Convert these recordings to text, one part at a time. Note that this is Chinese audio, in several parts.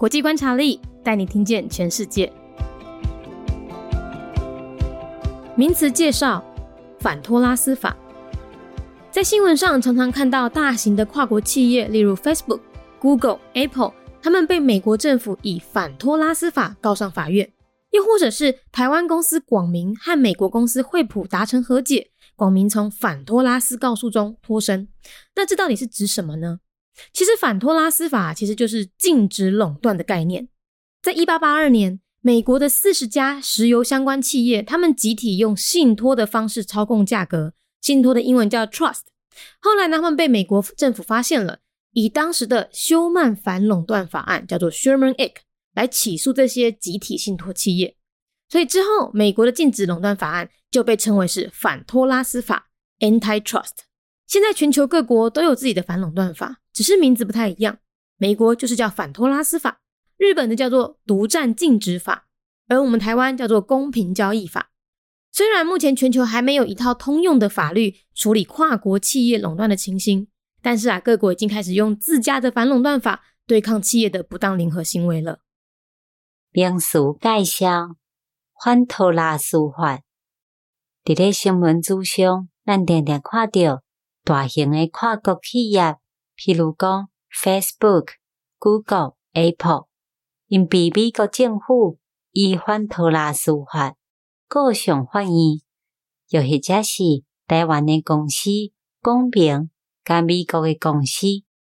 国际观察力带你听见全世界。名词介绍：反托拉斯法。在新闻上常常看到大型的跨国企业，例如 Facebook、Google、Apple，他们被美国政府以反托拉斯法告上法院；又或者是台湾公司广明和美国公司惠普达成和解，广明从反托拉斯告诉中脱身。那这到底是指什么呢？其实反托拉斯法其实就是禁止垄断的概念。在一八八二年，美国的四十家石油相关企业，他们集体用信托的方式操控价格。信托的英文叫 trust。后来呢，他们被美国政府发现了，以当时的休曼反垄断法案叫做 Sherman Act 来起诉这些集体信托企业。所以之后，美国的禁止垄断法案就被称为是反托拉斯法 （Antitrust）。现在全球各国都有自己的反垄断法，只是名字不太一样。美国就是叫反托拉斯法，日本的叫做独占禁止法，而我们台湾叫做公平交易法。虽然目前全球还没有一套通用的法律处理跨国企业垄断的情形，但是啊，各国已经开始用自家的反垄断法对抗企业的不当联合行为了。名词介绍：反托拉斯法。伫咧新闻之上，咱常常看到大型诶跨国企业，譬如讲 Facebook、Google、Apple，因被美国政府以反托拉斯法。告上法院，又或者是台湾诶公司公明，甲美国诶公司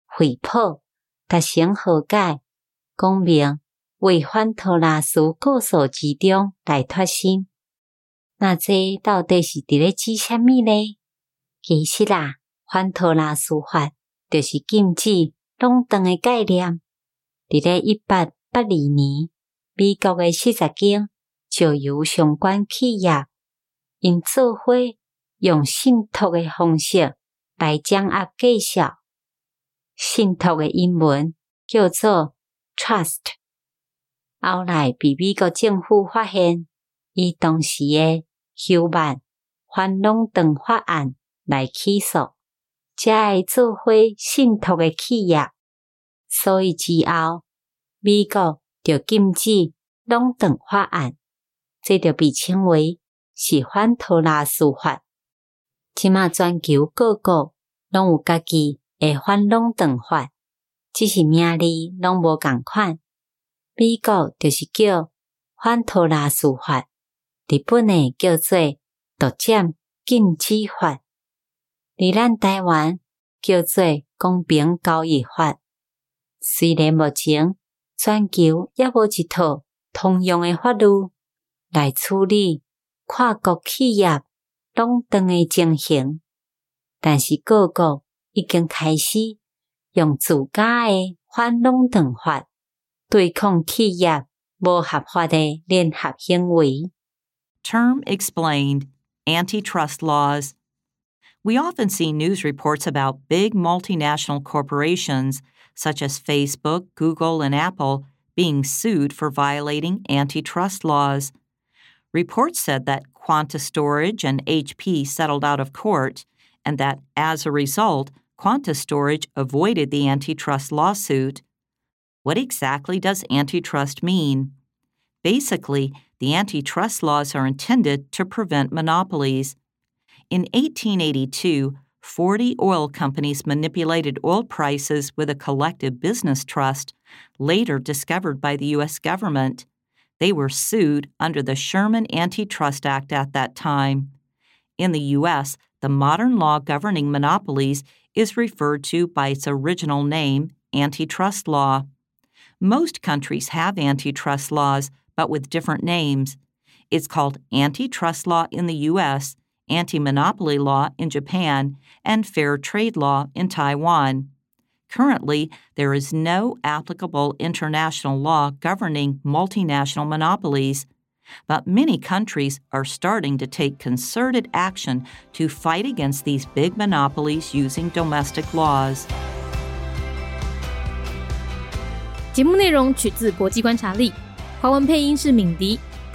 惠普达成和解，公明为反托拉斯告诉之中来脱身。那这到底是伫咧指虾米呢？其实啦，反托拉斯法就是禁止垄断的概念。伫咧一八八二年，美国的四十间。就由相关企业因做伙用信托的方式来掌握介绍。信托的英文叫做 trust。后来被美国政府发现，以当时的休曼反垄断法案来起诉，才会做伙信托的企业。所以之后，美国就禁止垄断法案。这就被称为是反托拉斯法。即马全球各国拢有家己诶反垄断法，只是名字拢无共款。美国就是叫反托拉斯法，日本诶叫做独占禁止法，而咱台湾叫做公平交易法。虽然目前全球也无一套通用诶法律。来处理跨国企业垄断的情形，但是各国已经开始用自家的反垄断法对抗企业无合法的联合行为。Term explained antitrust laws. We often see news reports about big multinational corporations such as Facebook, Google, and Apple being sued for violating antitrust laws. Reports said that Quanta Storage and HP settled out of court, and that as a result, Quanta Storage avoided the antitrust lawsuit. What exactly does antitrust mean? Basically, the antitrust laws are intended to prevent monopolies. In 1882, 40 oil companies manipulated oil prices with a collective business trust, later discovered by the U.S. government. They were sued under the Sherman Antitrust Act at that time. In the U.S., the modern law governing monopolies is referred to by its original name, antitrust law. Most countries have antitrust laws, but with different names. It's called antitrust law in the U.S., anti monopoly law in Japan, and fair trade law in Taiwan. Currently, there is no applicable international law governing multinational monopolies, but many countries are starting to take concerted action to fight against these big monopolies using domestic laws. 节目内容取自国际观察力，华文配音是敏迪，